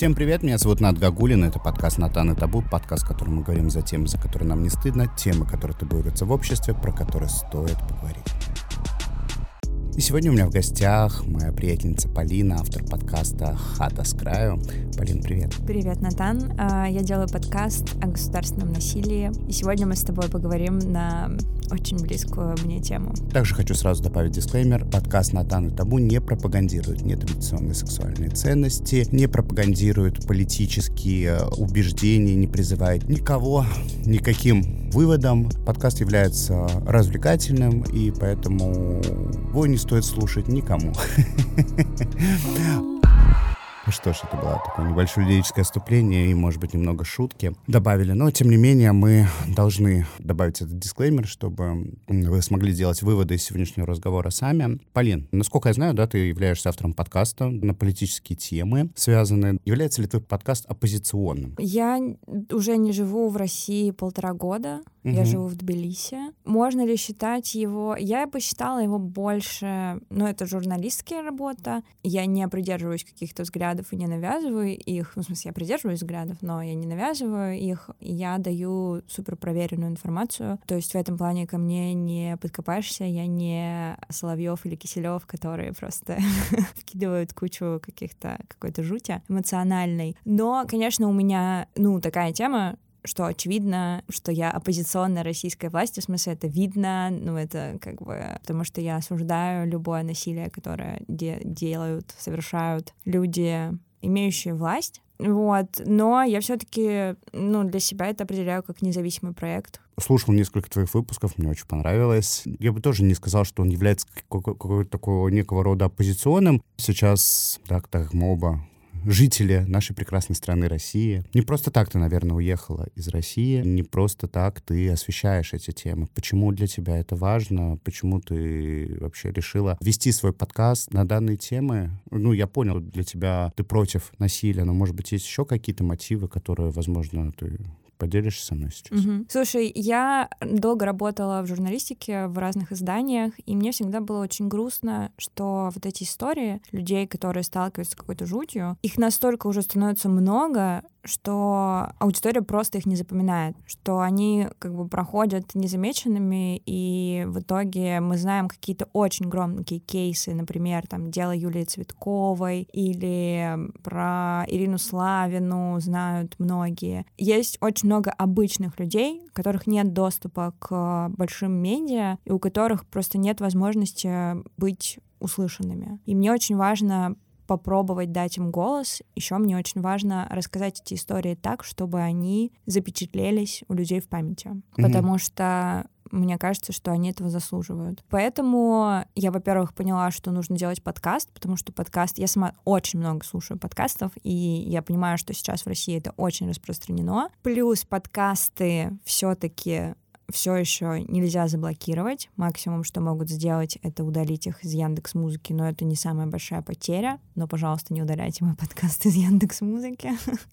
Всем привет, меня зовут Над Гагулин, это подкаст «Натан и Табу», подкаст, в котором мы говорим за темы, за которые нам не стыдно, темы, которые табуируются в обществе, про которые стоит поговорить. И сегодня у меня в гостях моя приятельница Полина, автор подкаста «Хата с краю». Полин, привет. Привет, Натан. А, я делаю подкаст о государственном насилии, и сегодня мы с тобой поговорим на очень близкую мне тему. Также хочу сразу добавить дисклеймер. Подкаст «Натан и Табу» не пропагандирует нетрадиционные сексуальные ценности, не пропагандирует политические убеждения, не призывает никого никаким выводом. Подкаст является развлекательным, и поэтому его не стоит слушать никому. Ну что ж, это было такое небольшое лирическое отступление и, может быть, немного шутки добавили. Но, тем не менее, мы должны добавить этот дисклеймер, чтобы вы смогли сделать выводы из сегодняшнего разговора сами. Полин, насколько я знаю, да, ты являешься автором подкаста на политические темы связанные. Является ли твой подкаст оппозиционным? Я уже не живу в России полтора года. Угу. Я живу в Тбилиси. Можно ли считать его... Я посчитала его больше... Ну, это журналистская работа. Я не придерживаюсь каких-то взглядов и не навязываю их. Ну, в смысле, я придерживаюсь взглядов, но я не навязываю их. Я даю супер проверенную информацию. То есть в этом плане ко мне не подкопаешься. Я не Соловьев или Киселев, которые просто вкидывают кучу каких-то какой-то жути эмоциональной. Но, конечно, у меня, ну, такая тема, что очевидно, что я оппозиционная российской власти, в смысле это видно, ну это как бы, потому что я осуждаю любое насилие, которое де- делают, совершают люди, имеющие власть. Вот, но я все-таки, ну, для себя это определяю как независимый проект. Слушал несколько твоих выпусков, мне очень понравилось. Я бы тоже не сказал, что он является какой-то такого некого рода оппозиционным. Сейчас, так, так мы оба жители нашей прекрасной страны России. Не просто так ты, наверное, уехала из России, не просто так ты освещаешь эти темы. Почему для тебя это важно? Почему ты вообще решила вести свой подкаст на данные темы? Ну, я понял, для тебя ты против насилия, но, может быть, есть еще какие-то мотивы, которые, возможно, ты Поделишься со мной сейчас? Угу. Слушай, я долго работала в журналистике в разных изданиях, и мне всегда было очень грустно, что вот эти истории людей, которые сталкиваются с какой-то жутью, их настолько уже становится много, что аудитория просто их не запоминает, что они как бы проходят незамеченными, и в итоге мы знаем какие-то очень громкие кейсы, например, там дело Юлии Цветковой или про Ирину Славину знают многие. Есть очень много обычных людей, у которых нет доступа к большим медиа, и у которых просто нет возможности быть услышанными. И мне очень важно попробовать дать им голос. Еще мне очень важно рассказать эти истории так, чтобы они запечатлелись у людей в памяти. Mm-hmm. Потому что мне кажется, что они этого заслуживают. Поэтому я, во-первых, поняла, что нужно делать подкаст, потому что подкаст... Я сама очень много слушаю подкастов, и я понимаю, что сейчас в России это очень распространено. Плюс подкасты все таки все еще нельзя заблокировать. Максимум, что могут сделать, это удалить их из Яндекс Музыки, но это не самая большая потеря. Но, пожалуйста, не удаляйте мой подкаст из Яндекс Музыки.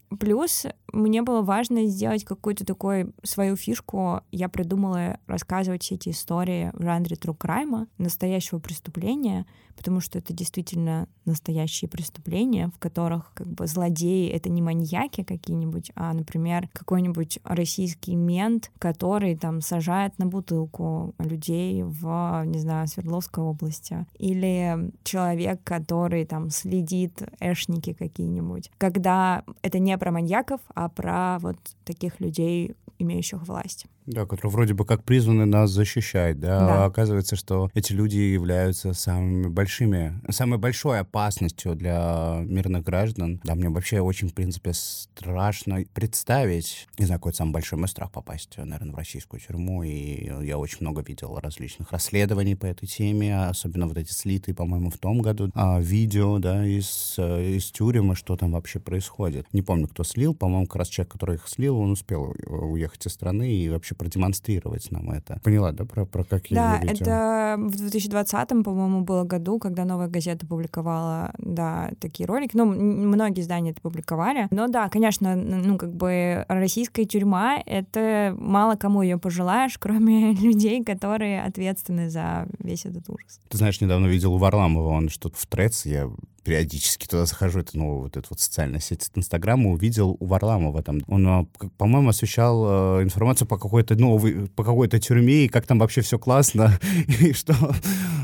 Плюс мне было важно сделать какую-то такую свою фишку. Я придумала рассказывать все эти истории в жанре true crime, настоящего преступления, потому что это действительно настоящие преступления, в которых как бы злодеи — это не маньяки какие-нибудь, а, например, какой-нибудь российский мент, который там сажает на бутылку людей в, не знаю, Свердловской области. Или человек, который там следит, эшники какие-нибудь. Когда это не про маньяков, а про вот таких людей, имеющих власть. Да, которые вроде бы как призваны нас защищать, да? да. А оказывается, что эти люди являются самыми большими, самой большой опасностью для мирных граждан. Да, мне вообще очень, в принципе, страшно представить, не знаю, какой самый большой мой страх попасть, наверное, в российскую тюрьму, и я очень много видел различных расследований по этой теме, особенно вот эти слитые, по-моему, в том году, а, видео, да, из, из тюрьмы, что там вообще происходит. Не помню, кто слил, по-моему, как раз человек, который их слил, он успел уехать из страны и вообще продемонстрировать нам это. Поняла, да, про, про какие Да, видео? это в 2020, по-моему, было году, когда «Новая газета» публиковала, да, такие ролики. Ну, многие издания это публиковали. Но да, конечно, ну, как бы российская тюрьма — это мало кому ее пожелаешь, кроме людей, которые ответственны за весь этот ужас. Ты знаешь, недавно видел у Варламова, он что-то в Трец, я периодически туда захожу, это, ну, вот эта вот социальная сеть от Инстаграма, увидел у Варламова там. Он, а, по-моему, освещал э, информацию по какой-то новой, по какой-то тюрьме, и как там вообще все классно, и что,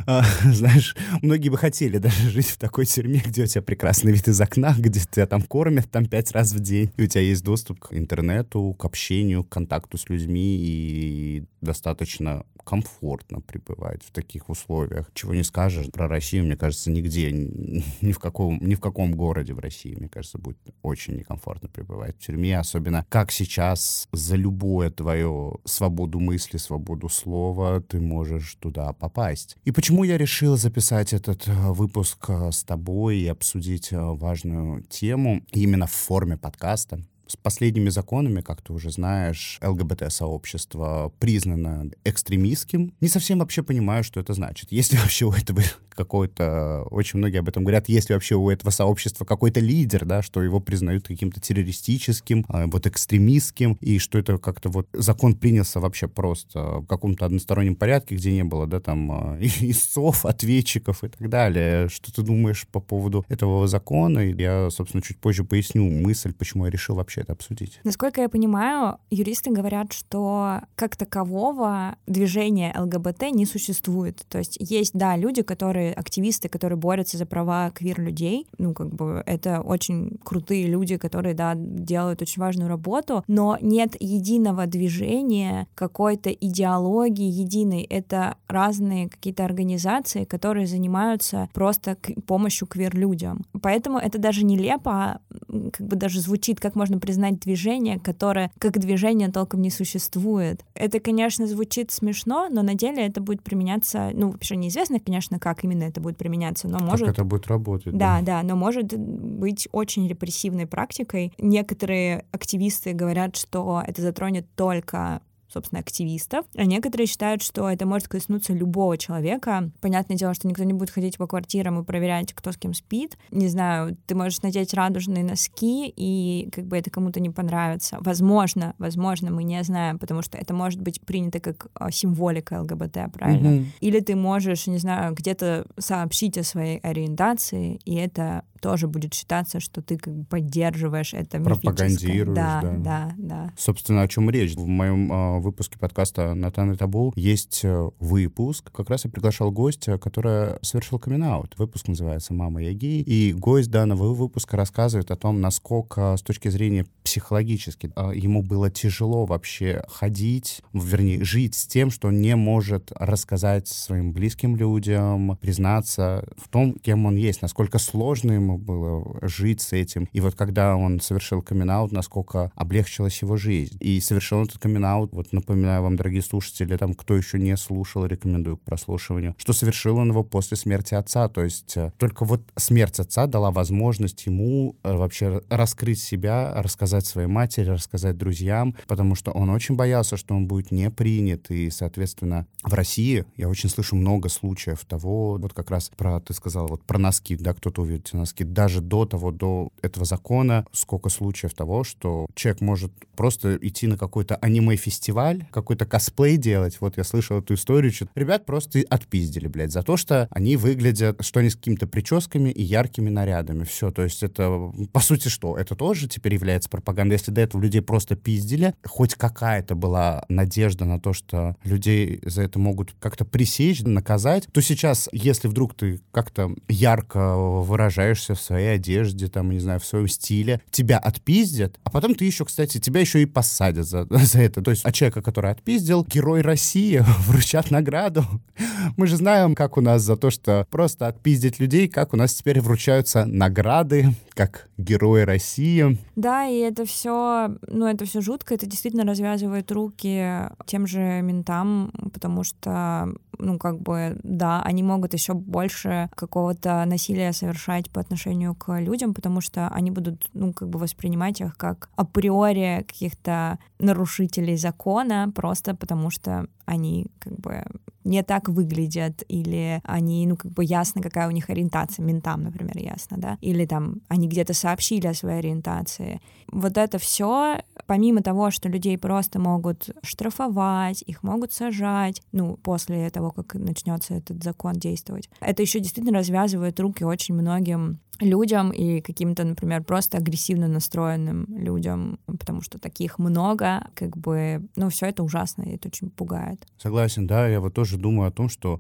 а, знаешь, многие бы хотели даже жить в такой тюрьме, где у тебя прекрасный вид из окна, где тебя там кормят там пять раз в день, и у тебя есть доступ к интернету, к общению, к контакту с людьми, и достаточно комфортно пребывать в таких условиях. Чего не скажешь про Россию, мне кажется, нигде, ни в каком, ни в каком городе в России, мне кажется, будет очень некомфортно пребывать в тюрьме, особенно как сейчас за любое твое свободу мысли, свободу слова ты можешь туда попасть. И почему я решил записать этот э, выпуск э, с тобой и обсудить э, важную тему именно в форме подкаста? С последними законами, как ты уже знаешь, ЛГБТ-сообщество признано экстремистским. Не совсем вообще понимаю, что это значит. Если вообще у этого какой-то... Очень многие об этом говорят, есть ли вообще у этого сообщества какой-то лидер, да, что его признают каким-то террористическим, а, вот экстремистским, и что это как-то вот закон принялся вообще просто в каком-то одностороннем порядке, где не было, да, там, а, истцов, ответчиков и так далее. Что ты думаешь по поводу этого закона? Я, собственно, чуть позже поясню мысль, почему я решил вообще это обсудить. Насколько я понимаю, юристы говорят, что как такового движения ЛГБТ не существует. То есть есть, да, люди, которые активисты, которые борются за права квир-людей. Ну, как бы это очень крутые люди, которые, да, делают очень важную работу, но нет единого движения, какой-то идеологии единой. Это разные какие-то организации, которые занимаются просто помощью квир-людям. Поэтому это даже нелепо, а как бы даже звучит, как можно признать движение, которое как движение толком не существует. Это, конечно, звучит смешно, но на деле это будет применяться, ну, вообще неизвестно, конечно, как именно это будет применяться, но может... Как это будет работать. Да, да, да, но может быть очень репрессивной практикой. Некоторые активисты говорят, что это затронет только собственно, активистов. А некоторые считают, что это может коснуться любого человека. Понятное дело, что никто не будет ходить по квартирам и проверять, кто с кем спит. Не знаю, ты можешь надеть радужные носки, и как бы это кому-то не понравится. Возможно, возможно, мы не знаем, потому что это может быть принято как а, символика ЛГБТ, правильно? Mm-hmm. Или ты можешь, не знаю, где-то сообщить о своей ориентации, и это тоже будет считаться, что ты как бы поддерживаешь это Пропагандируешь, да, да, да, да. Собственно, о чем речь? В моем э, выпуске подкаста «Натан и Табу» есть э, выпуск. Как раз я приглашал гостя, который совершил камин -аут. Выпуск называется «Мама, я гей». И гость данного выпуска рассказывает о том, насколько с точки зрения психологически э, ему было тяжело вообще ходить, вернее, жить с тем, что он не может рассказать своим близким людям, признаться в том, кем он есть, насколько сложно ему ему было жить с этим. И вот когда он совершил камин насколько облегчилась его жизнь. И совершил этот камин вот напоминаю вам, дорогие слушатели, там, кто еще не слушал, рекомендую к прослушиванию, что совершил он его после смерти отца. То есть э, только вот смерть отца дала возможность ему э, вообще раскрыть себя, рассказать своей матери, рассказать друзьям, потому что он очень боялся, что он будет не принят. И, соответственно, в России я очень слышу много случаев того, вот как раз про, ты сказал, вот про носки, да, кто-то увидит носки, даже до того, до этого закона, сколько случаев того, что человек может просто идти на какой-то аниме-фестиваль, какой-то косплей делать. Вот я слышал эту историю, что ребят просто отпиздили, блядь, за то, что они выглядят, что они с какими-то прическами и яркими нарядами. Все, то есть это, по сути, что? Это тоже теперь является пропагандой. Если до этого людей просто пиздили, хоть какая-то была надежда на то, что людей за это могут как-то пресечь, наказать, то сейчас, если вдруг ты как-то ярко выражаешься в своей одежде, там, не знаю, в своем стиле, тебя отпиздят, а потом ты еще, кстати, тебя еще и посадят за, за это. То есть, а человека, который отпиздил, герой России, вручат награду. Мы же знаем, как у нас за то, что просто отпиздить людей, как у нас теперь вручаются награды, как герои России. Да, и это все, ну, это все жутко, это действительно развязывает руки тем же ментам, потому что, ну, как бы, да, они могут еще больше какого-то насилия совершать по отношению к людям, потому что они будут, ну, как бы воспринимать их как априори каких-то нарушителей закона, просто потому что они как бы не так выглядят, или они, ну, как бы ясно, какая у них ориентация, ментам, например, ясно, да, или там они где-то сообщили о своей ориентации. Вот это все, помимо того, что людей просто могут штрафовать, их могут сажать, ну, после того, как начнется этот закон действовать, это еще действительно развязывает руки очень многим людям и каким-то, например, просто агрессивно настроенным людям, потому что таких много, как бы, ну, все это ужасно, и это очень пугает. Согласен, да, я вот тоже думаю о том, что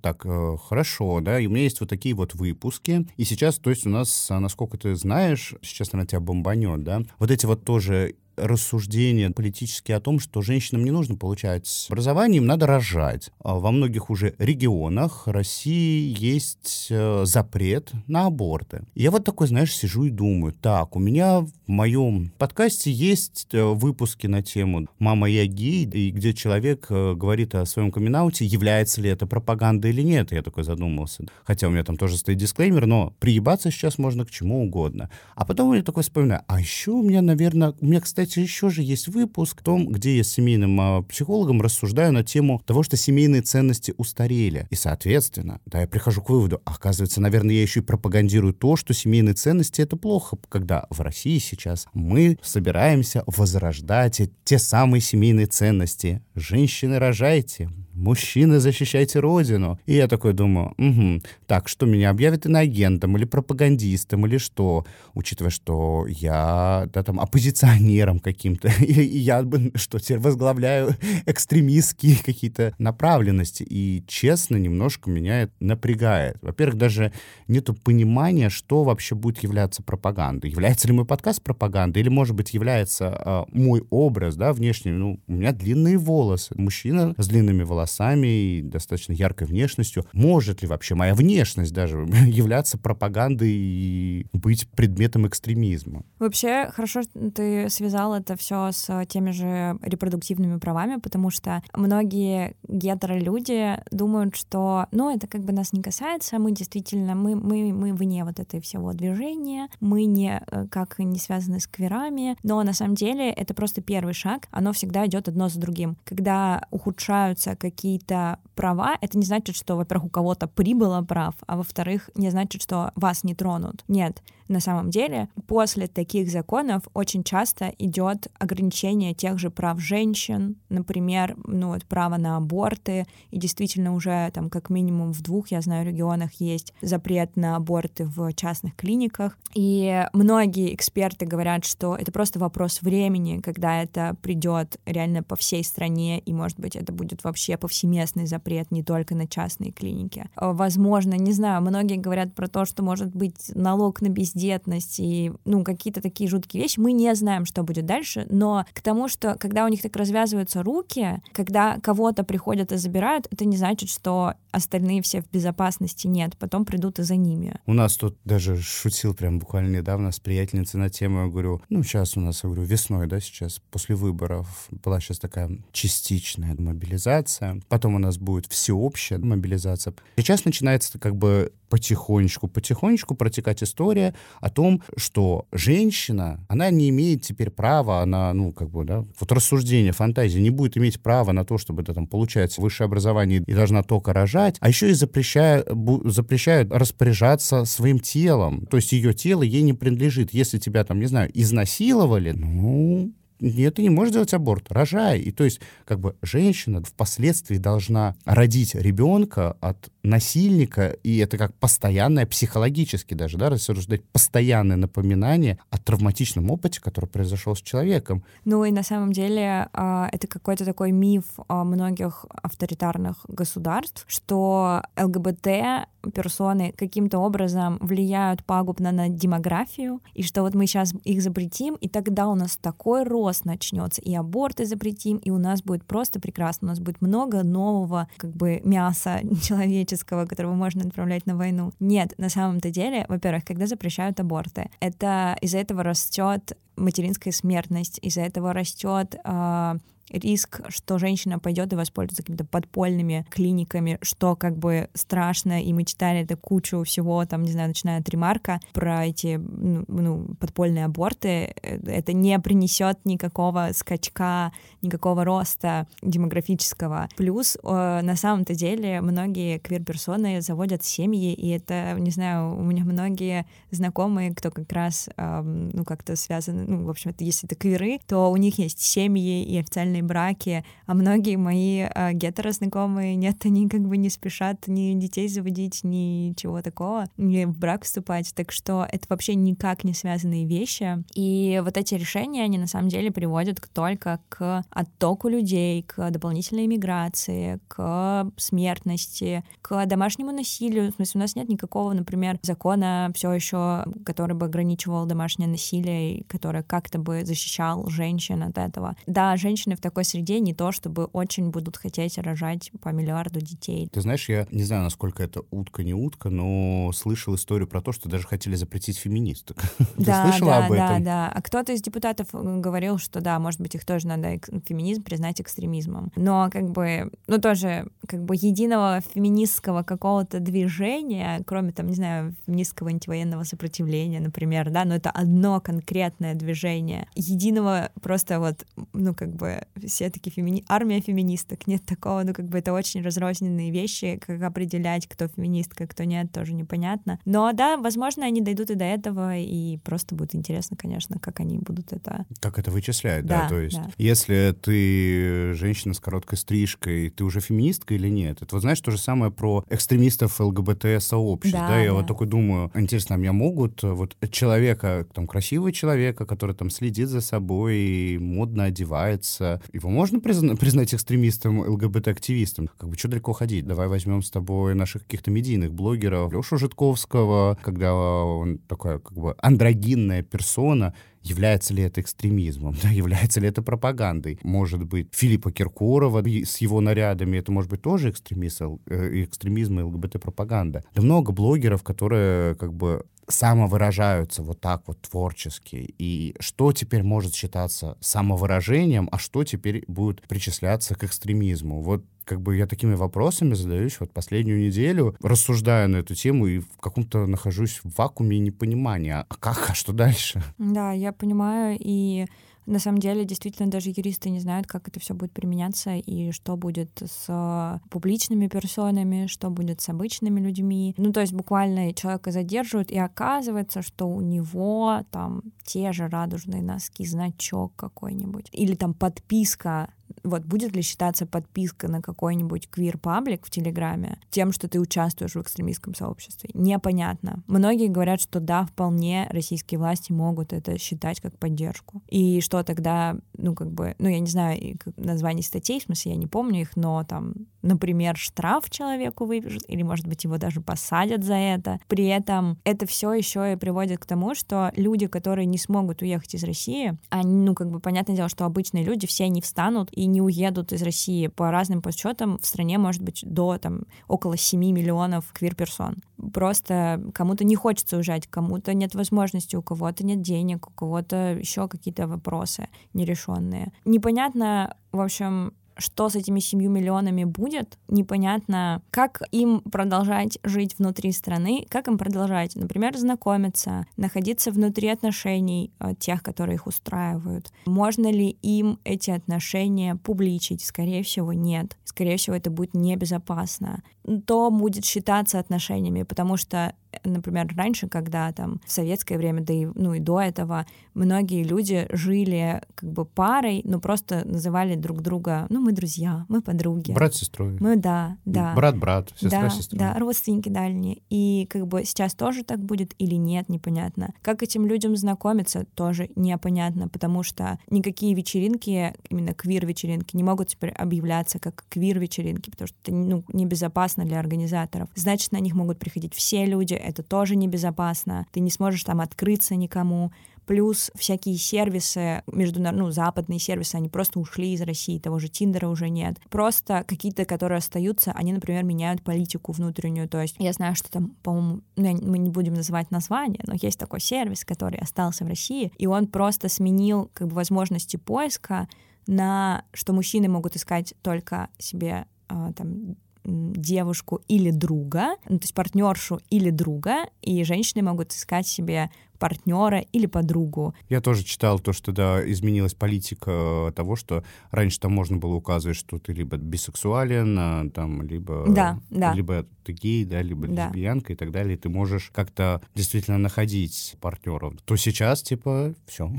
так, э, хорошо, да, и у меня есть вот такие вот выпуски, и сейчас, то есть у нас, а, насколько ты знаешь, сейчас, наверное, тебя бомбанет, да, вот эти вот тоже рассуждения политические о том, что женщинам не нужно получать образование, им надо рожать. А во многих уже регионах России есть э, запрет на аборты. Я вот такой, знаешь, сижу и думаю, так, у меня в моем подкасте есть э, выпуски на тему «Мама, я гей», и где человек э, говорит о своем камин является ли это пропаганда или нет. Я такой задумался. Хотя у меня там тоже стоит дисклеймер, но приебаться сейчас можно к чему угодно. А потом я такой вспоминаю, а еще у меня, наверное, у меня, кстати, кстати, еще же есть выпуск о том, где я с семейным а, психологом рассуждаю на тему того, что семейные ценности устарели. И, соответственно, да, я прихожу к выводу, оказывается, наверное, я еще и пропагандирую то, что семейные ценности — это плохо, когда в России сейчас мы собираемся возрождать те самые семейные ценности. Женщины, рожайте, мужчины, защищайте родину. И я такой думаю, угу, так, что меня объявят иноагентом или пропагандистом или что, учитывая, что я, да, там, оппозиционером каким-то, и, и я, что, теперь возглавляю экстремистские какие-то направленности. И, честно, немножко меня это напрягает. Во-первых, даже нету понимания, что вообще будет являться пропагандой. Является ли мой подкаст пропагандой, или, может быть, является э, мой образ, да, внешний, ну, у меня длинные волосы, мужчина с длинными волосами, волосами и достаточно яркой внешностью. Может ли вообще моя внешность даже являться пропагандой и быть предметом экстремизма? Вообще, хорошо, что ты связал это все с теми же репродуктивными правами, потому что многие гетеролюди думают, что, ну, это как бы нас не касается, мы действительно, мы, мы, мы вне вот этой всего движения, мы не, э, как не связаны с кверами, но на самом деле это просто первый шаг, оно всегда идет одно за другим. Когда ухудшаются какие какие-то права, это не значит, что, во-первых, у кого-то прибыло прав, а во-вторых, не значит, что вас не тронут. Нет, на самом деле после таких законов очень часто идет ограничение тех же прав женщин, например, ну вот право на аборты, и действительно уже там как минимум в двух, я знаю, регионах есть запрет на аборты в частных клиниках, и многие эксперты говорят, что это просто вопрос времени, когда это придет реально по всей стране, и, может быть, это будет вообще повсеместный запрет не только на частные клиники. Возможно, не знаю, многие говорят про то, что может быть налог на бездетность и, ну, какие-то такие жуткие вещи. Мы не знаем, что будет дальше, но к тому, что когда у них так развязываются руки, когда кого-то приходят и забирают, это не значит, что остальные все в безопасности нет, потом придут и за ними. У нас тут даже шутил прям буквально недавно с приятельницей на тему, я говорю, ну, сейчас у нас, я говорю, весной, да, сейчас, после выборов, была сейчас такая частичная мобилизация, потом у нас будет всеобщая мобилизация. Сейчас начинается как бы потихонечку, потихонечку протекать история о том, что женщина, она не имеет теперь права, она, ну, как бы, да, вот рассуждение, фантазия, не будет иметь права на то, чтобы, да, там, получать высшее образование и должна только рожать, а еще и запрещают, запрещают распоряжаться своим телом, то есть ее тело ей не принадлежит. Если тебя, там, не знаю, изнасиловали, ну, нет, ты не можешь делать аборт, рожай. И то есть, как бы, женщина впоследствии должна родить ребенка от насильника, и это как постоянное, психологически даже, да, рассуждать, постоянное напоминание о травматичном опыте, который произошел с человеком. Ну и на самом деле а, это какой-то такой миф многих авторитарных государств, что ЛГБТ персоны каким-то образом влияют пагубно на демографию, и что вот мы сейчас их запретим, и тогда у нас такой рост начнется, и аборты запретим, и у нас будет просто прекрасно, у нас будет много нового как бы мяса человеческого, которого можно отправлять на войну. Нет, на самом-то деле, во-первых, когда запрещают аборты, это из-за этого растет материнская смертность, из-за этого растет э, риск, что женщина пойдет и воспользуется какими-то подпольными клиниками, что как бы страшно, и мы читали это кучу всего, там, не знаю, начиная от ремарка про эти ну, ну подпольные аборты, это не принесет никакого скачка, никакого роста демографического. Плюс э, на самом-то деле многие квир-персоны заводят семьи, и это, не знаю, у меня многие знакомые, кто как раз, э, ну, как-то связаны, ну, в общем, это, если это квиры, то у них есть семьи и официальные браки, а многие мои э, гетерознакомые, нет, они как бы не спешат ни детей заводить, ничего такого, ни в брак вступать, так что это вообще никак не связанные вещи, и вот эти решения, они на самом деле приводят только к оттоку людей, к дополнительной миграции, к смертности, к домашнему насилию, в смысле, у нас нет никакого, например, закона все еще, который бы ограничивал домашнее насилие, который как-то бы защищал женщин от этого. Да, женщины в такой среде не то, чтобы очень будут хотеть рожать по миллиарду детей. Ты знаешь, я не знаю, насколько это утка, не утка, но слышал историю про то, что даже хотели запретить феминисток. Да, Ты слышала да, об этом? Да, да. А кто-то из депутатов э, говорил, что да, может быть, их тоже надо феминизм признать экстремизмом. Но как бы, ну тоже, как бы единого феминистского какого-то движения, кроме там, не знаю, феминистского антивоенного сопротивления, например, да, но это одно конкретное движение. Единого просто вот, ну как бы все таки фемини... армия феминисток, нет такого, ну как бы это очень разрозненные вещи, как определять, кто феминистка, кто нет, тоже непонятно. Но да, возможно, они дойдут и до этого, и просто будет интересно, конечно, как они будут это... Как это вычислять, да, да то есть да. если ты женщина с короткой стрижкой, ты уже феминистка или нет? Это вот знаешь то же самое про экстремистов ЛГБТ-сообществ, да, да, я да. вот такой думаю, интересно, а меня могут вот человека, там, красивого человека, который там следит за собой, модно одевается, его можно призна- признать экстремистом, ЛГБТ-активистом? Как бы, что далеко ходить? Давай возьмем с тобой наших каких-то медийных блогеров, Лешу Житковского, когда он такая, как бы, андрогинная персона, является ли это экстремизмом, да, является ли это пропагандой. Может быть, Филиппа Киркорова с его нарядами, это может быть тоже экстремизм, э, экстремизм и ЛГБТ-пропаганда. Да много блогеров, которые как бы самовыражаются вот так вот творчески. И что теперь может считаться самовыражением, а что теперь будет причисляться к экстремизму? Вот как бы я такими вопросами задаюсь вот последнюю неделю, рассуждаю на эту тему и в каком-то нахожусь в вакууме непонимания. А как, а что дальше? Да, я понимаю, и на самом деле, действительно, даже юристы не знают, как это все будет применяться и что будет с публичными персонами, что будет с обычными людьми. Ну, то есть буквально человека задерживают, и оказывается, что у него там те же радужные носки, значок какой-нибудь, или там подписка вот будет ли считаться подписка на какой-нибудь квир-паблик в Телеграме тем, что ты участвуешь в экстремистском сообществе? Непонятно. Многие говорят, что да, вполне российские власти могут это считать как поддержку. И что тогда, ну, как бы, ну, я не знаю название статей, в смысле, я не помню их, но там, например, штраф человеку выпишут, или, может быть, его даже посадят за это. При этом это все еще и приводит к тому, что люди, которые не смогут уехать из России, они, ну, как бы, понятное дело, что обычные люди, все не встанут и не уедут из России. По разным подсчетам в стране может быть до там, около 7 миллионов квир-персон. Просто кому-то не хочется уезжать, кому-то нет возможности, у кого-то нет денег, у кого-то еще какие-то вопросы нерешенные. Непонятно, в общем, что с этими семью миллионами будет, непонятно, как им продолжать жить внутри страны, как им продолжать, например, знакомиться, находиться внутри отношений э, тех, которые их устраивают. Можно ли им эти отношения публичить? Скорее всего, нет. Скорее всего, это будет небезопасно. То будет считаться отношениями, потому что например, раньше, когда там в советское время, да и, ну и до этого, многие люди жили как бы парой, но просто называли друг друга, ну, мы друзья, мы подруги. Брат с сестрой. Мы, да, да. Брат-брат, сестра да, сестра. Да, родственники дальние. И как бы сейчас тоже так будет или нет, непонятно. Как этим людям знакомиться, тоже непонятно, потому что никакие вечеринки, именно квир-вечеринки, не могут теперь объявляться как квир-вечеринки, потому что это ну, небезопасно для организаторов. Значит, на них могут приходить все люди, это тоже небезопасно, ты не сможешь там открыться никому, плюс всякие сервисы, международные, ну, западные сервисы, они просто ушли из России, того же Тиндера уже нет. Просто какие-то, которые остаются, они, например, меняют политику внутреннюю, то есть я знаю, что там, по-моему, ну, мы не будем называть название, но есть такой сервис, который остался в России, и он просто сменил как бы возможности поиска на что мужчины могут искать только себе а, там девушку или друга, ну, то есть партнершу или друга, и женщины могут искать себе партнера или подругу. Я тоже читал то, что да, изменилась политика того, что раньше там можно было указывать, что ты либо бисексуален, а, там, либо, да, да. либо ты гей, да, либо да. лесбиянка и так далее, ты можешь как-то действительно находить партнеров. То сейчас, типа, все.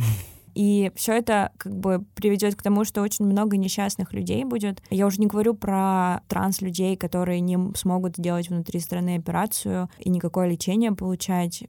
И все это как бы приведет к тому, что очень много несчастных людей будет. Я уже не говорю про транс-людей, которые не смогут сделать внутри страны операцию и никакое лечение получать.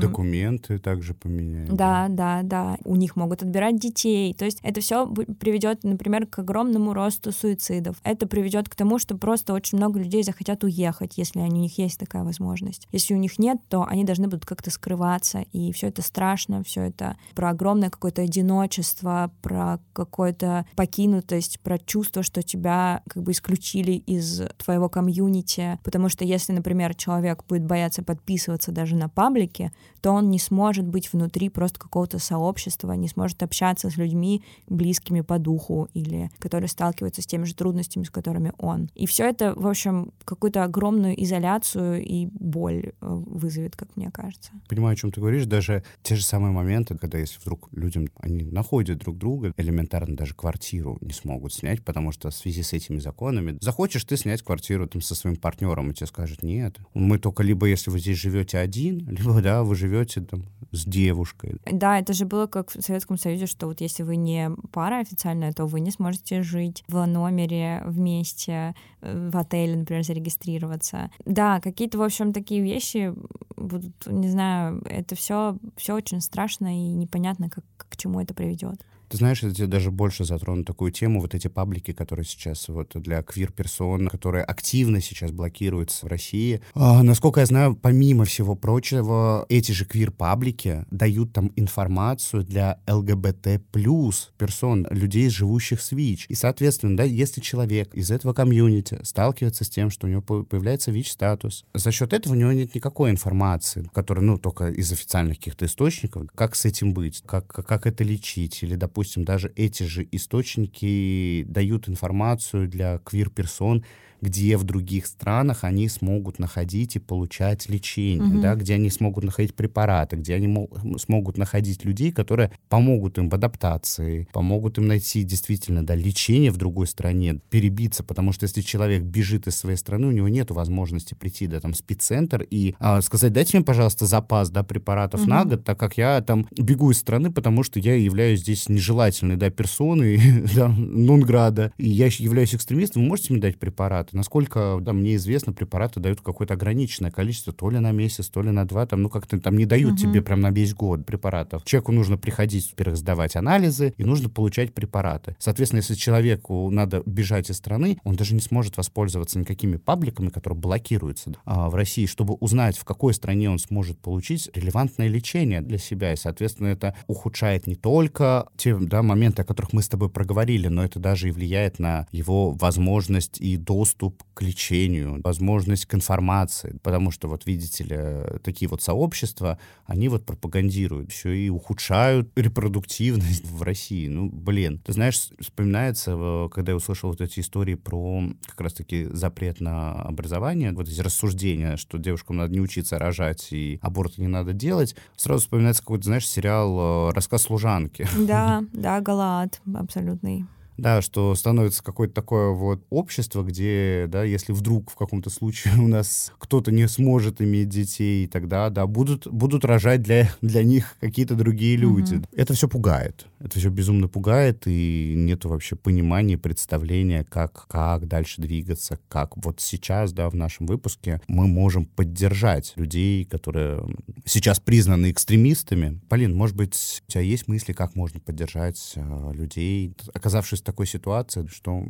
Документы также поменять. Да, да, да. У них могут отбирать детей. То есть это все приведет, например, к огромному росту суицидов. Это приведет к тому, что просто очень много людей захотят уехать, если у них есть такая возможность. Если у них нет, то они должны будут как-то скрываться. И все это страшно, все это про огромное какое-то одиночество, про какую-то покинутость, про чувство, что тебя как бы исключили из твоего комьюнити. Потому что если, например, человек будет бояться подписываться даже на паблик, паблике, то он не сможет быть внутри просто какого-то сообщества, не сможет общаться с людьми, близкими по духу или которые сталкиваются с теми же трудностями, с которыми он. И все это, в общем, какую-то огромную изоляцию и боль э, вызовет, как мне кажется. Понимаю, о чем ты говоришь. Даже те же самые моменты, когда если вдруг людям они находят друг друга, элементарно даже квартиру не смогут снять, потому что в связи с этими законами захочешь ты снять квартиру там со своим партнером, и тебе скажут, нет, мы только либо если вы здесь живете один, либо да, вы живете там с девушкой. Да, это же было как в Советском Союзе, что вот если вы не пара официальная, то вы не сможете жить в номере вместе, э, в отеле, например, зарегистрироваться. Да, какие-то, в общем, такие вещи будут, не знаю, это все, все очень страшно и непонятно, как, к чему это приведет. Ты знаешь, тебе даже больше затронут такую тему, вот эти паблики, которые сейчас вот для квир-персон, которые активно сейчас блокируются в России. А, насколько я знаю, помимо всего прочего, эти же квир-паблики дают там информацию для ЛГБТ плюс персон, людей, живущих с ВИЧ. И, соответственно, да, если человек из этого комьюнити сталкивается с тем, что у него появляется ВИЧ-статус, за счет этого у него нет никакой информации, которая, ну, только из официальных каких-то источников, как с этим быть, как, как это лечить, или, допустим, допустим, даже эти же источники дают информацию для квир-персон, где в других странах они смогут находить и получать лечение, угу. да, где они смогут находить препараты, где они смогут находить людей, которые помогут им в адаптации, помогут им найти действительно да, лечение в другой стране, перебиться, потому что если человек бежит из своей страны, у него нет возможности прийти да, там, в спеццентр и а, сказать, дайте мне, пожалуйста, запас да, препаратов угу. на год, так как я там бегу из страны, потому что я являюсь здесь нежелательной да, персоной, да, нунграда, и я являюсь экстремистом, вы можете мне дать препараты? Насколько да, мне известно, препараты дают какое-то ограниченное количество, то ли на месяц, то ли на два, там, ну как-то там не дают угу. тебе прям на весь год препаратов. Человеку нужно приходить, во-первых, сдавать анализы, и нужно получать препараты. Соответственно, если человеку надо бежать из страны, он даже не сможет воспользоваться никакими пабликами, которые блокируются а, в России, чтобы узнать, в какой стране он сможет получить релевантное лечение для себя. И, соответственно, это ухудшает не только те да, моменты, о которых мы с тобой проговорили, но это даже и влияет на его возможность и доступ доступ к лечению, возможность к информации, потому что, вот видите ли, такие вот сообщества, они вот пропагандируют еще и ухудшают репродуктивность в России. Ну, блин, ты знаешь, вспоминается, э, когда я услышал вот эти истории про как раз-таки запрет на образование, вот эти рассуждения, что девушкам надо не учиться рожать и аборты не надо делать, сразу вспоминается какой-то, знаешь, сериал э, «Рассказ служанки». Да, да, Галат абсолютный. Да, что становится какое-то такое вот общество, где, да, если вдруг в каком-то случае у нас кто-то не сможет иметь детей, тогда, да, будут, будут рожать для, для них какие-то другие люди. Mm-hmm. Это все пугает. Это все безумно пугает, и нет вообще понимания, представления, как, как дальше двигаться, как вот сейчас, да, в нашем выпуске мы можем поддержать людей, которые сейчас признаны экстремистами. Полин, может быть, у тебя есть мысли, как можно поддержать э, людей, оказавшись такой ситуации, что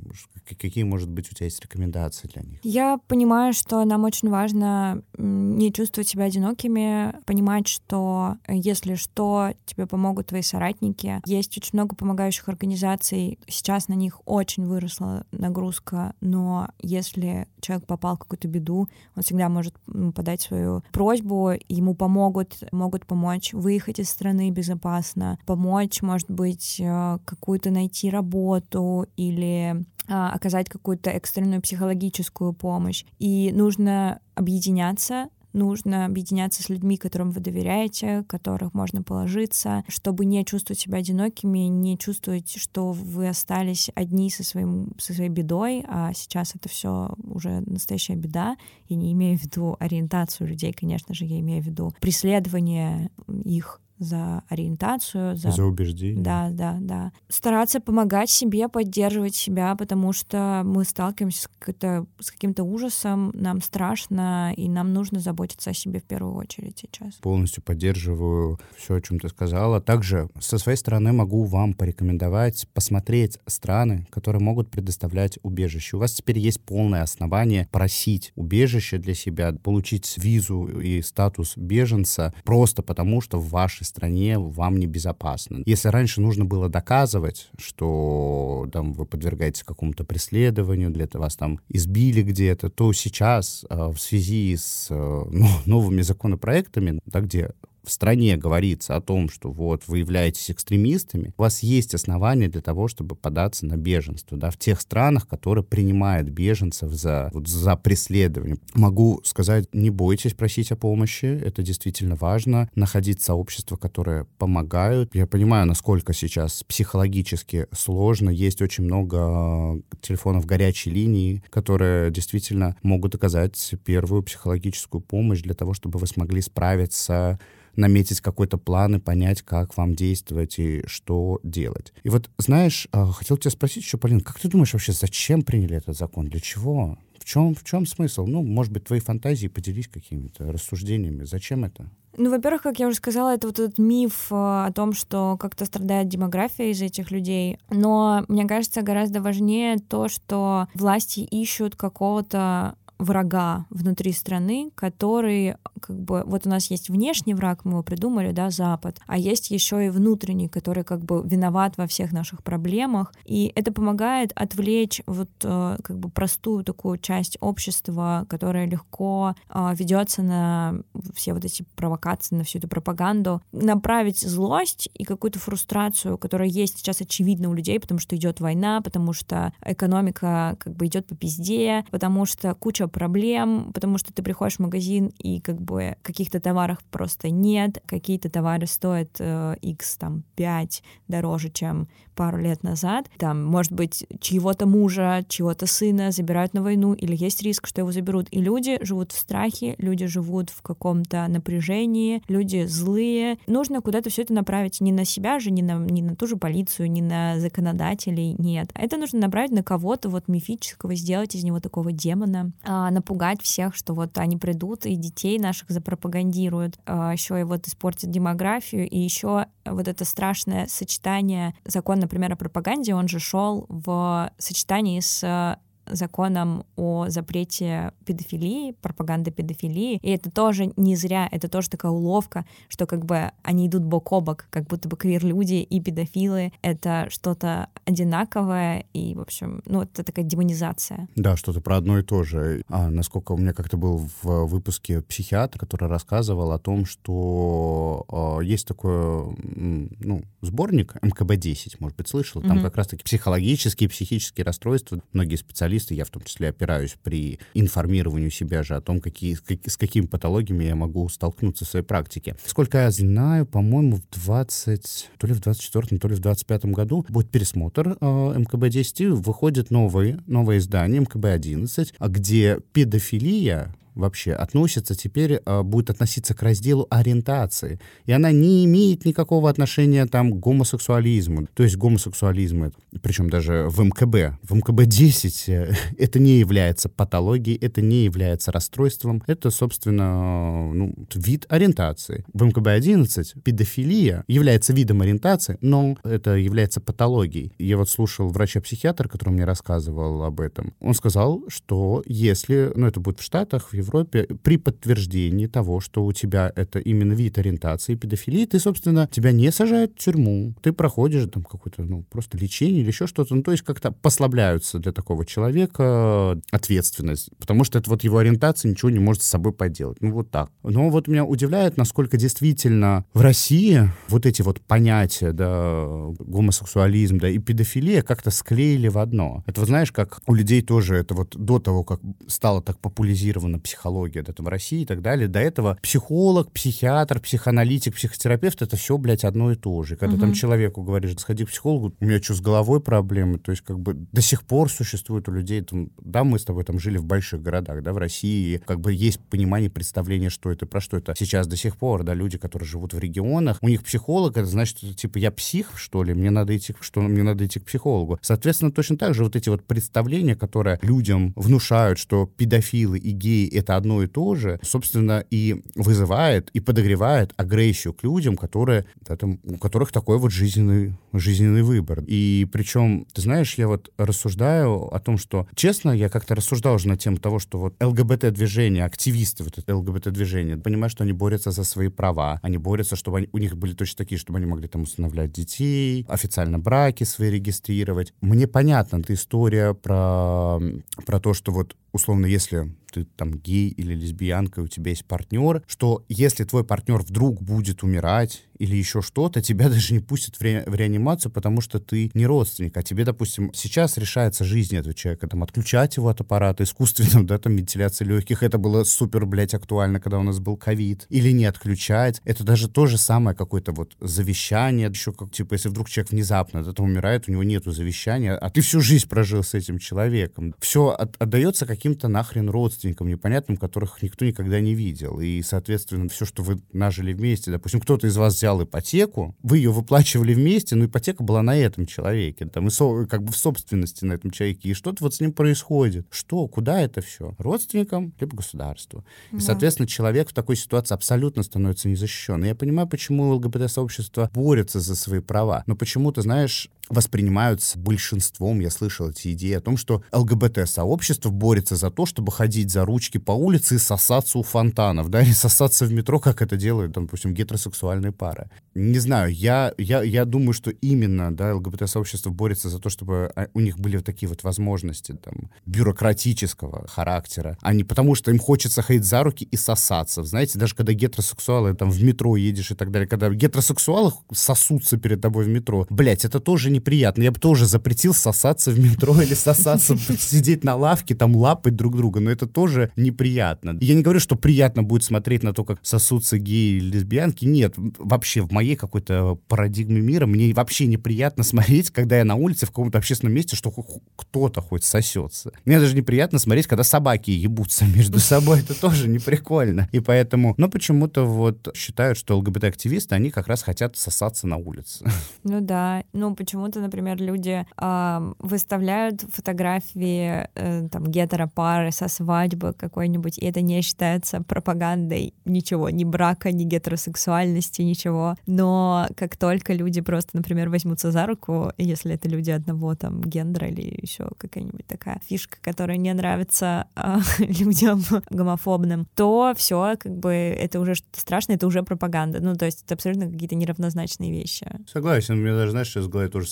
какие, может быть, у тебя есть рекомендации для них? Я понимаю, что нам очень важно не чувствовать себя одинокими, понимать, что э, если что, тебе помогут твои соратники. Есть очень много помогающих организаций. Сейчас на них очень выросла нагрузка, но если человек попал в какую-то беду, он всегда может подать свою просьбу, ему помогут, могут помочь выехать из страны безопасно, помочь, может быть, э, какую-то найти работу, работу или а, оказать какую-то экстренную психологическую помощь. И нужно объединяться, нужно объединяться с людьми, которым вы доверяете, которых можно положиться, чтобы не чувствовать себя одинокими, не чувствовать, что вы остались одни со, своим, со своей бедой, а сейчас это все уже настоящая беда. Я не имею в виду ориентацию людей, конечно же, я имею в виду преследование их за ориентацию, за... За убеждение. Да, да, да. Стараться помогать себе, поддерживать себя, потому что мы сталкиваемся с, каким-то, с каким-то ужасом, нам страшно, и нам нужно заботиться о себе в первую очередь сейчас. Полностью поддерживаю все, о чем ты сказала. Также со своей стороны могу вам порекомендовать посмотреть страны, которые могут предоставлять убежище. У вас теперь есть полное основание просить убежище для себя, получить визу и статус беженца просто потому, что в вашей стране вам небезопасно. Если раньше нужно было доказывать, что там, вы подвергаетесь какому-то преследованию, для этого вас там избили где-то, то сейчас э, в связи с э, ну, новыми законопроектами, да, где в стране говорится о том, что вот вы являетесь экстремистами, у вас есть основания для того, чтобы податься на беженство, да, в тех странах, которые принимают беженцев за, вот, за преследование. Могу сказать, не бойтесь просить о помощи, это действительно важно, находить сообщества, которые помогают. Я понимаю, насколько сейчас психологически сложно, есть очень много телефонов горячей линии, которые действительно могут оказать первую психологическую помощь для того, чтобы вы смогли справиться наметить какой-то план и понять, как вам действовать и что делать. И вот, знаешь, а, хотел тебя спросить еще, Полин, как ты думаешь вообще, зачем приняли этот закон? Для чего? В чем, в чем смысл? Ну, может быть, твои фантазии поделись какими-то рассуждениями. Зачем это? Ну, во-первых, как я уже сказала, это вот этот миф а, о том, что как-то страдает демография из этих людей. Но мне кажется, гораздо важнее то, что власти ищут какого-то врага внутри страны, который как бы вот у нас есть внешний враг, мы его придумали, да, Запад, а есть еще и внутренний, который как бы виноват во всех наших проблемах, и это помогает отвлечь вот э, как бы простую такую часть общества, которая легко э, ведется на все вот эти провокации, на всю эту пропаганду, направить злость и какую-то фрустрацию, которая есть сейчас очевидно у людей, потому что идет война, потому что экономика как бы идет по пизде, потому что куча проблем, потому что ты приходишь в магазин и как бы каких-то товаров просто нет, какие-то товары стоят э, x там 5 дороже, чем пару лет назад. Там, может быть, чьего-то мужа, чьего-то сына забирают на войну, или есть риск, что его заберут. И люди живут в страхе, люди живут в каком-то напряжении, люди злые. Нужно куда-то все это направить не на себя же, не на, не на ту же полицию, не на законодателей, нет. Это нужно направить на кого-то вот мифического, сделать из него такого демона, а, напугать всех, что вот они придут и детей наших запропагандируют, а, еще и вот испортят демографию, и еще вот это страшное сочетание закон, например, о пропаганде, он же шел в сочетании с законом о запрете педофилии, пропаганды педофилии. И это тоже не зря, это тоже такая уловка, что как бы они идут бок о бок, как будто бы квир-люди и педофилы — это что-то одинаковое, и, в общем, ну, это такая демонизация. Да, что-то про одно и то же. А, насколько у меня как-то был в выпуске психиатр, который рассказывал о том, что э, есть такой, ну, сборник МКБ-10, может быть, слышал, там mm-hmm. как раз-таки психологические, психические расстройства. Многие специалисты специалисты, я в том числе опираюсь при информированию себя же о том, какие, как, с какими патологиями я могу столкнуться в своей практике. Сколько я знаю, по-моему, в 20, то ли в 24 то ли в 25 году будет пересмотр э, МКБ-10, выходит новое, новое издание МКБ-11, где педофилия вообще относится теперь, э, будет относиться к разделу ориентации. И она не имеет никакого отношения там к гомосексуализму. То есть гомосексуализм, причем даже в МКБ, в МКБ-10 э, это не является патологией, это не является расстройством, это, собственно, ну, вид ориентации. В МКБ-11 педофилия является видом ориентации, но это является патологией. Я вот слушал врача-психиатра, который мне рассказывал об этом. Он сказал, что если, ну это будет в Штатах, в Европе, при подтверждении того, что у тебя это именно вид ориентации педофилии, ты, собственно, тебя не сажают в тюрьму. Ты проходишь там какое-то, ну, просто лечение или еще что-то. Ну, то есть как-то послабляются для такого человека ответственность, потому что это вот его ориентация ничего не может с собой поделать. Ну, вот так. Но вот меня удивляет, насколько действительно в России вот эти вот понятия, да, гомосексуализм, да, и педофилия как-то склеили в одно. Это вот знаешь, как у людей тоже это вот до того, как стало так популяризировано психология, психология да, там, в России и так далее. До этого психолог, психиатр, психоаналитик, психотерапевт — это все, блядь, одно и то же. Когда угу. там человеку говоришь, сходи к психологу, у меня что, с головой проблемы? То есть как бы до сих пор существует у людей, там, да, мы с тобой там жили в больших городах, да, в России, как бы есть понимание, представление, что это, про что это. Сейчас до сих пор, да, люди, которые живут в регионах, у них психолог, это значит, типа, я псих, что ли, мне надо идти, что мне надо идти к психологу. Соответственно, точно так же вот эти вот представления, которые людям внушают, что педофилы и геи — это одно и то же, собственно, и вызывает, и подогревает агрессию к людям, которые, да, там, у которых такой вот жизненный, жизненный выбор. И причем, ты знаешь, я вот рассуждаю о том, что, честно, я как-то рассуждал уже на тему того, что вот ЛГБТ-движение, активисты вот это ЛГБТ-движение, понимаю, что они борются за свои права, они борются, чтобы они, у них были точно такие, чтобы они могли там усыновлять детей, официально браки свои регистрировать. Мне понятна эта история про, про то, что вот условно, если ты там гей или лесбиянка, у тебя есть партнер, что если твой партнер вдруг будет умирать или еще что-то, тебя даже не пустят в, ре в реанимацию, потому что ты не родственник, а тебе, допустим, сейчас решается жизнь этого человека, там, отключать его от аппарата искусственным, да, там, вентиляции легких, это было супер, блядь, актуально, когда у нас был ковид, или не отключать, это даже то же самое какое-то вот завещание, еще как, типа, если вдруг человек внезапно да, умирает, у него нету завещания, а ты всю жизнь прожил с этим человеком, все от отдается каким-то нахрен родственникам непонятным, которых никто никогда не видел, и, соответственно, все, что вы нажили вместе, допустим, кто-то из вас взял ипотеку, вы ее выплачивали вместе, но ипотека была на этом человеке, там, и со, как бы в собственности на этом человеке, и что-то вот с ним происходит. Что, куда это все? Родственникам, либо государству. И, да. соответственно, человек в такой ситуации абсолютно становится незащищен. И я понимаю, почему ЛГБТ-сообщество борется за свои права, но почему-то, знаешь, воспринимаются большинством, я слышал эти идеи о том, что ЛГБТ-сообщество борется за то, чтобы ходить за ручки по улице и сосаться у фонтанов, да, и сосаться в метро, как это делают, там, допустим, гетеросексуальные пары. Не знаю, я, я, я думаю, что именно, да, ЛГБТ-сообщество борется за то, чтобы а, у них были вот такие вот возможности, там, бюрократического характера, а не потому, что им хочется ходить за руки и сосаться. Знаете, даже когда гетеросексуалы, там, в метро едешь и так далее, когда гетеросексуалы сосутся перед тобой в метро, блять, это тоже неприятно. Я бы тоже запретил сосаться в метро или сосаться, сидеть на лавке, там лапать друг друга, но это тоже неприятно. Я не говорю, что приятно будет смотреть на то, как сосутся геи или лесбиянки. Нет, вообще в моей какой-то парадигме мира мне вообще неприятно смотреть, когда я на улице в каком-то общественном месте, что кто-то хоть сосется. Мне даже неприятно смотреть, когда собаки ебутся между собой. Это тоже не прикольно. И поэтому, но почему-то вот считают, что ЛГБТ-активисты, они как раз хотят сосаться на улице. Ну да. Ну почему почему-то, например, люди э, выставляют фотографии э, там гетеропары со свадьбы какой-нибудь, и это не считается пропагандой ничего, ни брака, ни гетеросексуальности, ничего. Но как только люди просто, например, возьмутся за руку, если это люди одного там гендера или еще какая-нибудь такая фишка, которая не нравится э, людям гомофобным, то все, как бы это уже что-то страшное, это уже пропаганда. Ну, то есть это абсолютно какие-то неравнозначные вещи. Согласен, мне даже, знаешь, сейчас в голове тоже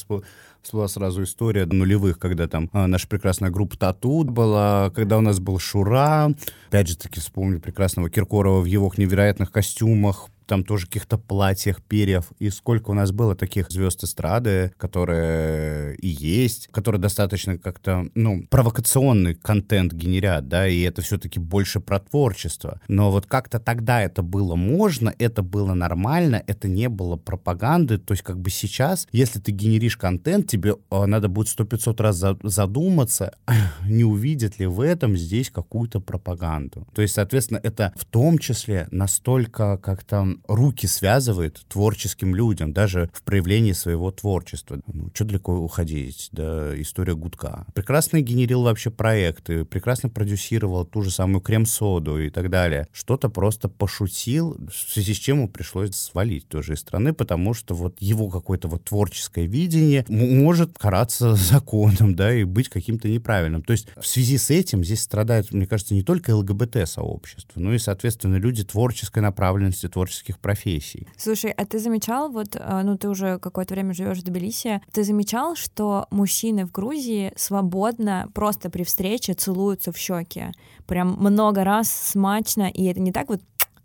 всплыла сразу история нулевых, когда там а, наша прекрасная группа Тату была, когда у нас был Шура. Опять же таки вспомню прекрасного Киркорова в его невероятных костюмах, там тоже каких-то платьях, перьев. И сколько у нас было таких звезд эстрады, которые и есть, которые достаточно как-то, ну, провокационный контент генерят, да, и это все-таки больше про творчество. Но вот как-то тогда это было можно, это было нормально, это не было пропаганды. То есть как бы сейчас, если ты генеришь контент, тебе а, надо будет сто пятьсот раз задуматься, не увидят ли в этом здесь какую-то пропаганду. То есть, соответственно, это в том числе настолько как-то руки связывает творческим людям, даже в проявлении своего творчества. Ну, что далеко уходить, да, история гудка. Прекрасно генерил вообще проекты, прекрасно продюсировал ту же самую крем-соду и так далее. Что-то просто пошутил, в связи с чем ему пришлось свалить тоже из страны, потому что вот его какое-то вот творческое видение может караться законом, да, и быть каким-то неправильным. То есть в связи с этим здесь страдает, мне кажется, не только ЛГБТ-сообщество, но и, соответственно, люди творческой направленности, творческих творческих профессий. Слушай, а ты замечал, вот, а, ну, ты уже какое-то время живешь в Тбилиси, ты замечал, что мужчины в Грузии свободно просто при встрече целуются в щеки? Прям много раз смачно, и это не так вот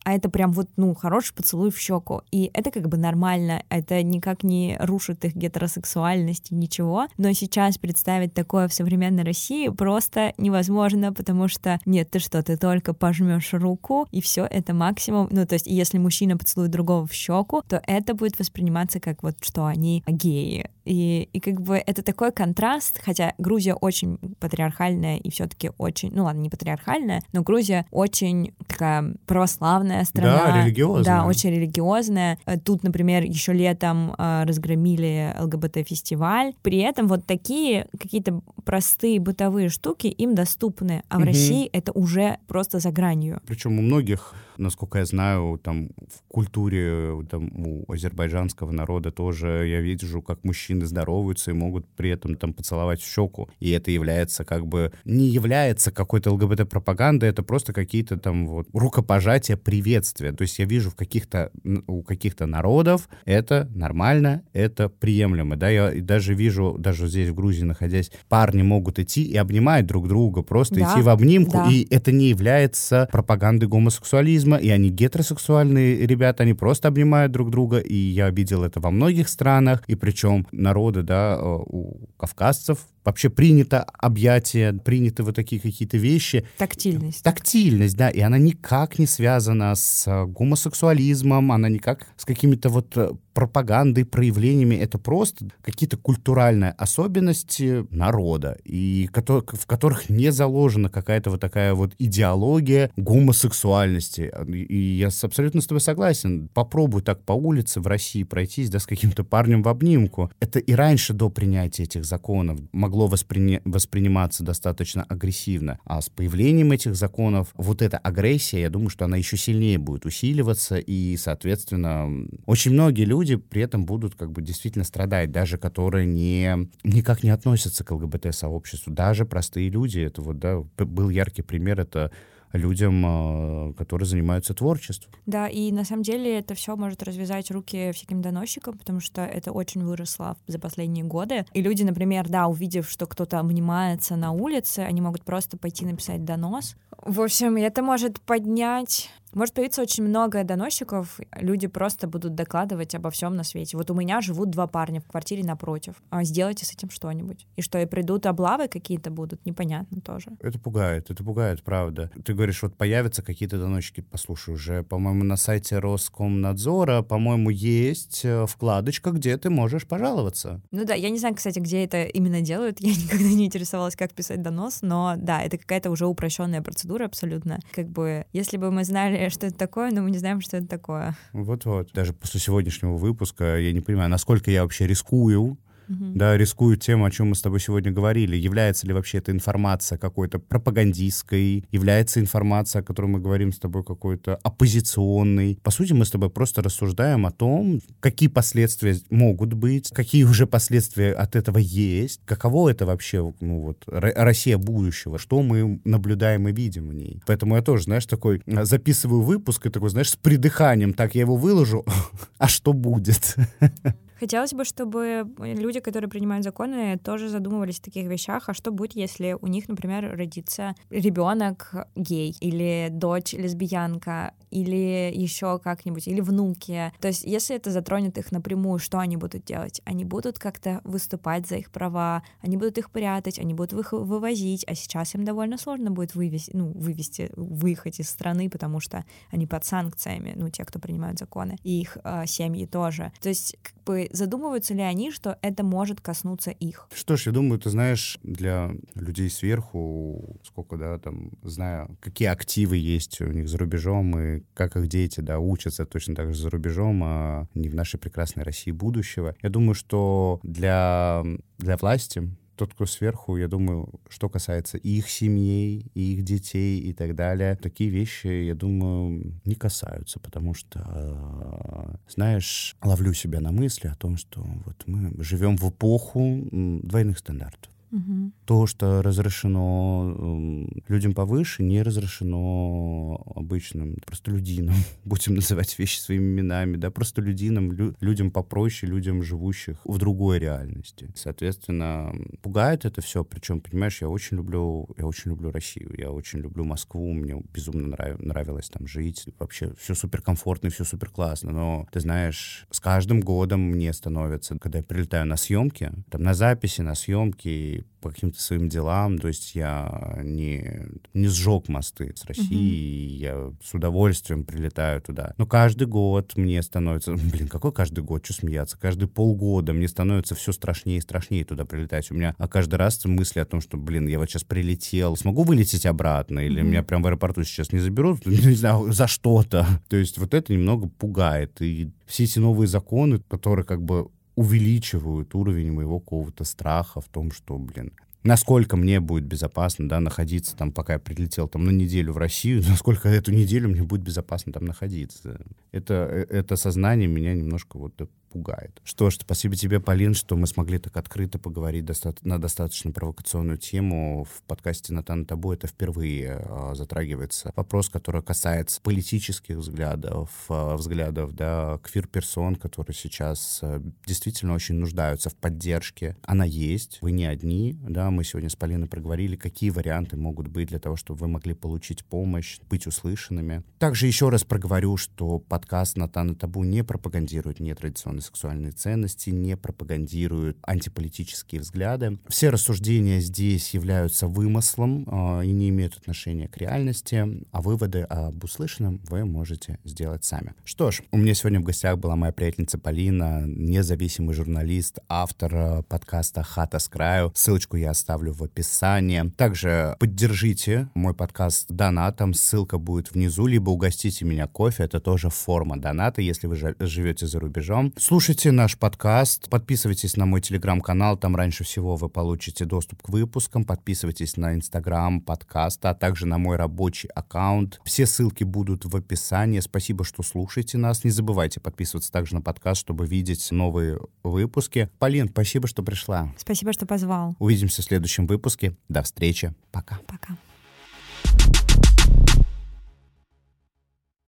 а это прям вот, ну, хороший поцелуй в щеку. И это как бы нормально, это никак не рушит их гетеросексуальность, ничего. Но сейчас представить такое в современной России просто невозможно, потому что нет, ты что, ты только пожмешь руку, и все это максимум. Ну, то есть, если мужчина поцелует другого в щеку, то это будет восприниматься как вот, что они геи. И, и как бы это такой контраст, хотя Грузия очень патриархальная и все-таки очень, ну ладно, не патриархальная, но Грузия очень такая православная страна. Да, религиозная. Да, очень религиозная. Э, тут, например, еще летом э, разгромили ЛГБТ-фестиваль. При этом вот такие какие-то простые бытовые штуки им доступны, а в угу. России это уже просто за гранью. Причем у многих насколько я знаю, там в культуре там, у азербайджанского народа тоже я вижу, как мужчины здороваются и могут при этом там поцеловать в щеку. И это является как бы не является какой-то ЛГБТ-пропагандой, это просто какие-то там вот рукопожатия, приветствия. То есть я вижу в каких-то у каких-то народов это нормально, это приемлемо. Да, я даже вижу, даже здесь в Грузии находясь, парни могут идти и обнимать друг друга, просто да, идти в обнимку, да. и это не является пропагандой гомосексуализма гомосексуализма, и они гетеросексуальные ребята, они просто обнимают друг друга, и я видел это во многих странах, и причем народы, да, э, у кавказцев вообще принято объятие, приняты вот такие какие-то вещи. Тактильность. Тактильность, да, и она никак не связана с э, гомосексуализмом, она никак с какими-то вот э, пропагандой, проявлениями. Это просто какие-то культуральные особенности народа, и в которых не заложена какая-то вот такая вот идеология гомосексуальности. И я абсолютно с тобой согласен. Попробуй так по улице в России пройтись, да, с каким-то парнем в обнимку. Это и раньше до принятия этих законов могло воспри... восприниматься достаточно агрессивно. А с появлением этих законов вот эта агрессия, я думаю, что она еще сильнее будет усиливаться, и, соответственно, очень многие люди при этом будут как бы действительно страдать, даже которые не, никак не относятся к ЛГБТ-сообществу, даже простые люди. Это вот, да, был яркий пример, это людям, а, которые занимаются творчеством. Да, и на самом деле это все может развязать руки всяким доносчикам, потому что это очень выросло за последние годы. И люди, например, да, увидев, что кто-то обнимается на улице, они могут просто пойти написать донос. В общем, это может поднять может появиться очень много доносчиков, люди просто будут докладывать обо всем на свете. Вот у меня живут два парня в квартире напротив. А сделайте с этим что-нибудь. И что, и придут облавы какие-то будут, непонятно тоже. Это пугает, это пугает, правда. Ты говоришь, вот появятся какие-то доносчики. Послушай, уже, по-моему, на сайте Роскомнадзора, по-моему, есть э, вкладочка, где ты можешь пожаловаться. Ну да, я не знаю, кстати, где это именно делают. Я никогда не интересовалась, как писать донос, но да, это какая-то уже упрощенная процедура абсолютно. Как бы, если бы мы знали, что это такое, но мы не знаем, что это такое. Вот-вот. Даже после сегодняшнего выпуска я не понимаю, насколько я вообще рискую да, рискуют тем, о чем мы с тобой сегодня говорили. Является ли вообще эта информация какой-то пропагандистской? Является информация, о которой мы говорим с тобой, какой-то оппозиционной? По сути, мы с тобой просто рассуждаем о том, какие последствия могут быть, какие уже последствия от этого есть, каково это вообще, ну вот, Россия будущего, что мы наблюдаем и видим в ней. Поэтому я тоже, знаешь, такой а, записываю выпуск и такой, знаешь, с придыханием, так я его выложу, а что будет? Хотелось бы, чтобы люди, которые принимают законы, тоже задумывались о таких вещах. А что будет, если у них, например, родится ребенок гей или дочь лесбиянка или еще как-нибудь, или внуки. То есть, если это затронет их напрямую, что они будут делать? Они будут как-то выступать за их права, они будут их прятать, они будут их вывозить, а сейчас им довольно сложно будет вывести, ну, вывести, выехать из страны, потому что они под санкциями, ну, те, кто принимают законы, и их э, семьи тоже. То есть, как бы задумываются ли они, что это может коснуться их? Что ж, я думаю, ты знаешь, для людей сверху, сколько, да, там, знаю, какие активы есть у них за рубежом и как их дети, да, учатся точно так же за рубежом, а не в нашей прекрасной России будущего. Я думаю, что для, для власти тот, кто сверху, я думаю, что касается и их семей, и их детей и так далее, такие вещи, я думаю, не касаются, потому что, знаешь, ловлю себя на мысли о том, что вот мы живем в эпоху двойных стандартов. Угу. То, что разрешено э, людям повыше, не разрешено обычным простолюдинам. Будем называть вещи своими именами, да, простолюдинам, лю людям попроще, людям, живущих в другой реальности. Соответственно, пугает это все. Причем, понимаешь, я очень люблю, я очень люблю Россию, я очень люблю Москву, мне безумно нрав нравилось там жить. Вообще все супер комфортно, все супер классно. Но ты знаешь, с каждым годом мне становится, когда я прилетаю на съемки, там на записи, на съемки, по каким-то своим делам, то есть я не, не сжег мосты с Россией, mm-hmm. я с удовольствием прилетаю туда. Но каждый год мне становится, блин, какой каждый год, что смеяться, каждый полгода мне становится все страшнее и страшнее туда прилетать. У меня а каждый раз мысли о том, что, блин, я вот сейчас прилетел, смогу вылететь обратно, или mm-hmm. меня прям в аэропорту сейчас не заберут, не знаю, за что-то. То есть вот это немного пугает. И все эти новые законы, которые как бы увеличивают уровень моего какого-то страха в том, что, блин, насколько мне будет безопасно, да, находиться там, пока я прилетел там на неделю в Россию, насколько эту неделю мне будет безопасно там находиться. Это, э, это сознание меня немножко вот пугает. Что ж, спасибо тебе, Полин, что мы смогли так открыто поговорить доста- на достаточно провокационную тему. В подкасте «Натан Табу» это впервые э, затрагивается вопрос, который касается политических взглядов, э, взглядов, да, квир-персон, которые сейчас э, действительно очень нуждаются в поддержке. Она есть, вы не одни, да, мы сегодня с Полиной проговорили, какие варианты могут быть для того, чтобы вы могли получить помощь, быть услышанными. Также еще раз проговорю, что подкаст «Натан Табу» не пропагандирует нетрадиционные определенные сексуальные ценности, не пропагандируют антиполитические взгляды. Все рассуждения здесь являются вымыслом э, и не имеют отношения к реальности, а выводы об услышанном вы можете сделать сами. Что ж, у меня сегодня в гостях была моя приятельница Полина, независимый журналист, автор э, подкаста «Хата с краю». Ссылочку я оставлю в описании. Также поддержите мой подкаст донатом, ссылка будет внизу, либо угостите меня кофе, это тоже форма доната, если вы живете за рубежом. Слушайте наш подкаст, подписывайтесь на мой телеграм-канал, там раньше всего вы получите доступ к выпускам, подписывайтесь на инстаграм подкаста, а также на мой рабочий аккаунт. Все ссылки будут в описании. Спасибо, что слушаете нас. Не забывайте подписываться также на подкаст, чтобы видеть новые выпуски. Полин, спасибо, что пришла. Спасибо, что позвал. Увидимся в следующем выпуске. До встречи. Пока. Пока.